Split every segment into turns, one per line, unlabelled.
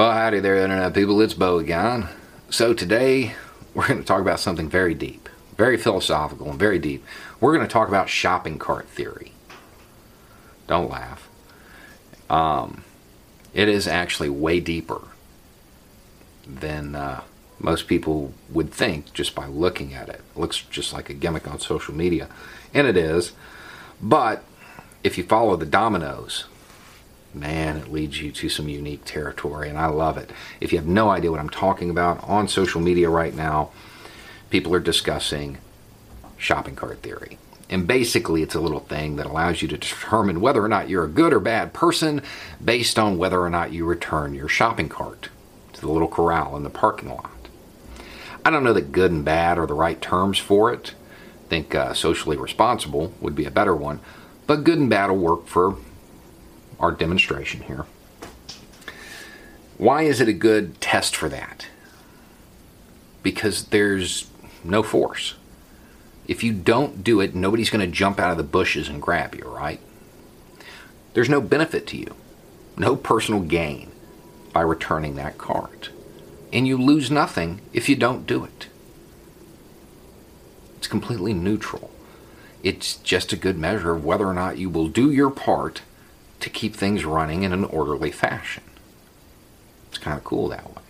Well, howdy there, Internet people. It's Beau again. So, today we're going to talk about something very deep, very philosophical, and very deep. We're going to talk about shopping cart theory. Don't laugh. Um, it is actually way deeper than uh, most people would think just by looking at it. It looks just like a gimmick on social media, and it is. But if you follow the dominoes, man, it leads you to some unique territory, and I love it. If you have no idea what I'm talking about, on social media right now, people are discussing shopping cart theory. And basically, it's a little thing that allows you to determine whether or not you're a good or bad person based on whether or not you return your shopping cart to the little corral in the parking lot. I don't know that good and bad are the right terms for it. I think uh, socially responsible would be a better one, but good and bad will work for our demonstration here. Why is it a good test for that? Because there's no force. If you don't do it, nobody's going to jump out of the bushes and grab you, right? There's no benefit to you, no personal gain by returning that cart. And you lose nothing if you don't do it. It's completely neutral. It's just a good measure of whether or not you will do your part to keep things running in an orderly fashion. It's kind of cool that way.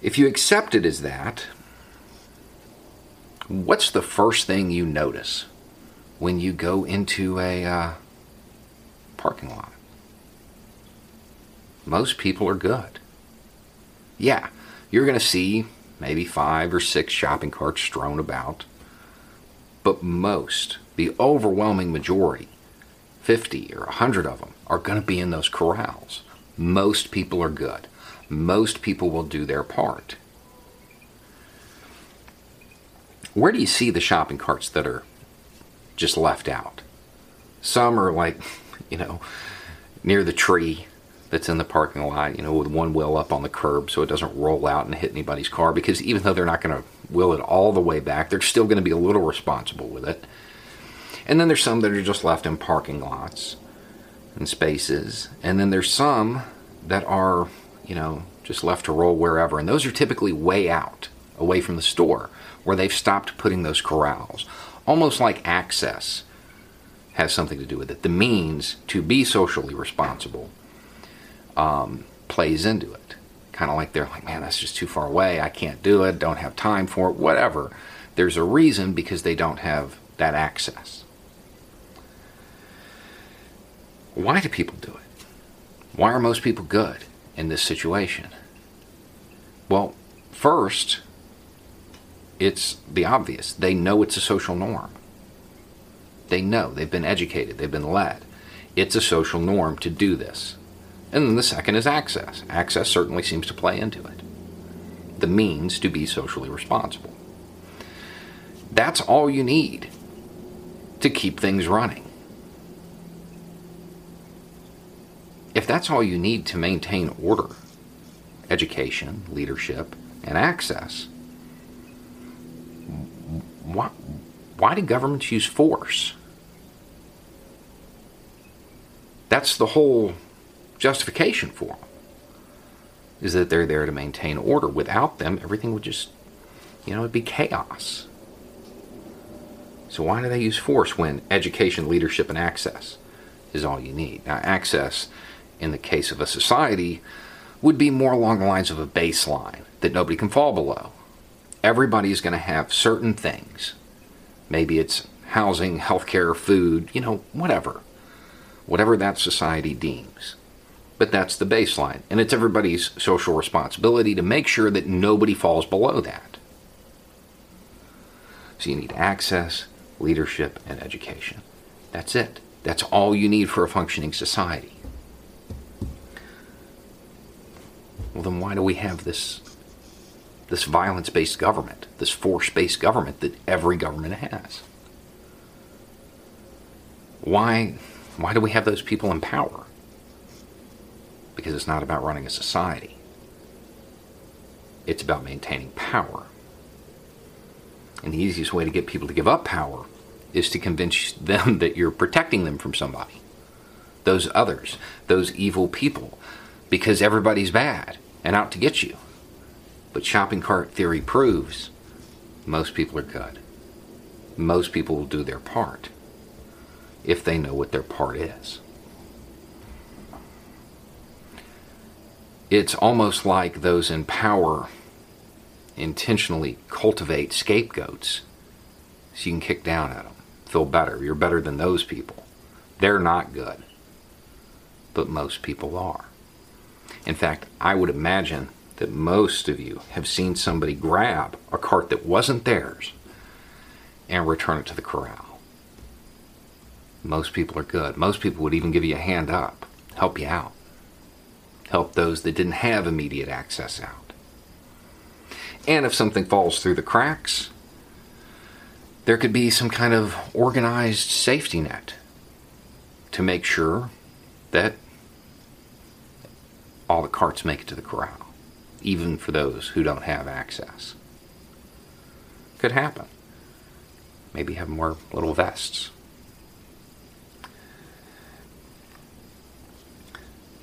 If you accept it as that, what's the first thing you notice when you go into a uh, parking lot? Most people are good. Yeah, you're going to see maybe five or six shopping carts strewn about, but most, the overwhelming majority, 50 or 100 of them, are going to be in those corrals. Most people are good. Most people will do their part. Where do you see the shopping carts that are just left out? Some are like, you know, near the tree that's in the parking lot, you know, with one wheel up on the curb so it doesn't roll out and hit anybody's car. Because even though they're not going to wheel it all the way back, they're still going to be a little responsible with it. And then there's some that are just left in parking lots and spaces. And then there's some that are, you know, just left to roll wherever. And those are typically way out, away from the store, where they've stopped putting those corrals. Almost like access has something to do with it. The means to be socially responsible um, plays into it. Kind of like they're like, man, that's just too far away. I can't do it. Don't have time for it. Whatever. There's a reason because they don't have that access. Why do people do it? Why are most people good in this situation? Well, first, it's the obvious. They know it's a social norm. They know, they've been educated, they've been led. It's a social norm to do this. And then the second is access. Access certainly seems to play into it. The means to be socially responsible. That's all you need to keep things running. If that's all you need to maintain order, education, leadership, and access, why, why do governments use force? That's the whole justification for them. Is that they're there to maintain order. Without them, everything would just, you know, it'd be chaos. So why do they use force when education, leadership, and access is all you need? Now, access in the case of a society, would be more along the lines of a baseline that nobody can fall below. Everybody is going to have certain things. Maybe it's housing, healthcare, food, you know, whatever. Whatever that society deems. But that's the baseline. And it's everybody's social responsibility to make sure that nobody falls below that. So you need access, leadership, and education. That's it. That's all you need for a functioning society. Well, then why do we have this this violence-based government, this force-based government that every government has? Why why do we have those people in power? Because it's not about running a society. It's about maintaining power. And the easiest way to get people to give up power is to convince them that you're protecting them from somebody. Those others, those evil people, because everybody's bad and out to get you. But shopping cart theory proves most people are good. Most people will do their part if they know what their part is. It's almost like those in power intentionally cultivate scapegoats so you can kick down at them, feel better. You're better than those people. They're not good, but most people are. In fact, I would imagine that most of you have seen somebody grab a cart that wasn't theirs and return it to the corral. Most people are good. Most people would even give you a hand up, help you out, help those that didn't have immediate access out. And if something falls through the cracks, there could be some kind of organized safety net to make sure that all the carts make it to the corral, even for those who don't have access. Could happen. Maybe have more little vests.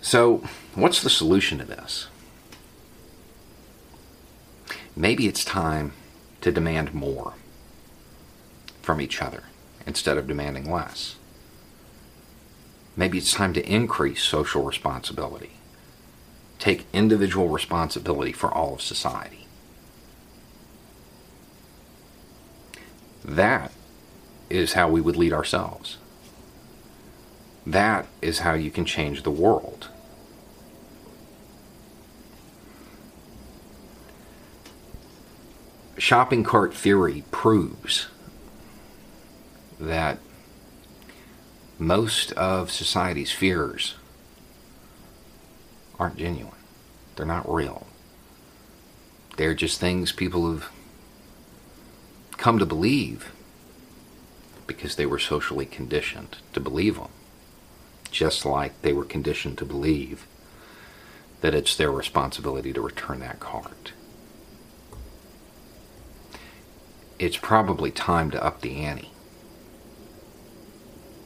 So, what's the solution to this? Maybe it's time to demand more from each other instead of demanding less. Maybe it's time to increase social responsibility, take individual responsibility for all of society. That is how we would lead ourselves. That is how you can change the world. Shopping cart theory proves that most of society's fears aren't genuine. They're not real. They're just things people have come to believe because they were socially conditioned to believe them. Just like they were conditioned to believe that it's their responsibility to return that cart. It's probably time to up the ante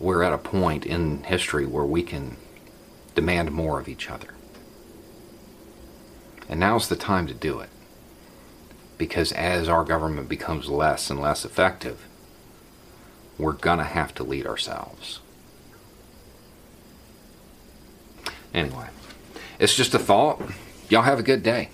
we're at a point in history where we can demand more of each other. And now's the time to do it. Because as our government becomes less and less effective, we're going to have to lead ourselves. Anyway, it's just a thought. Y'all have a good day.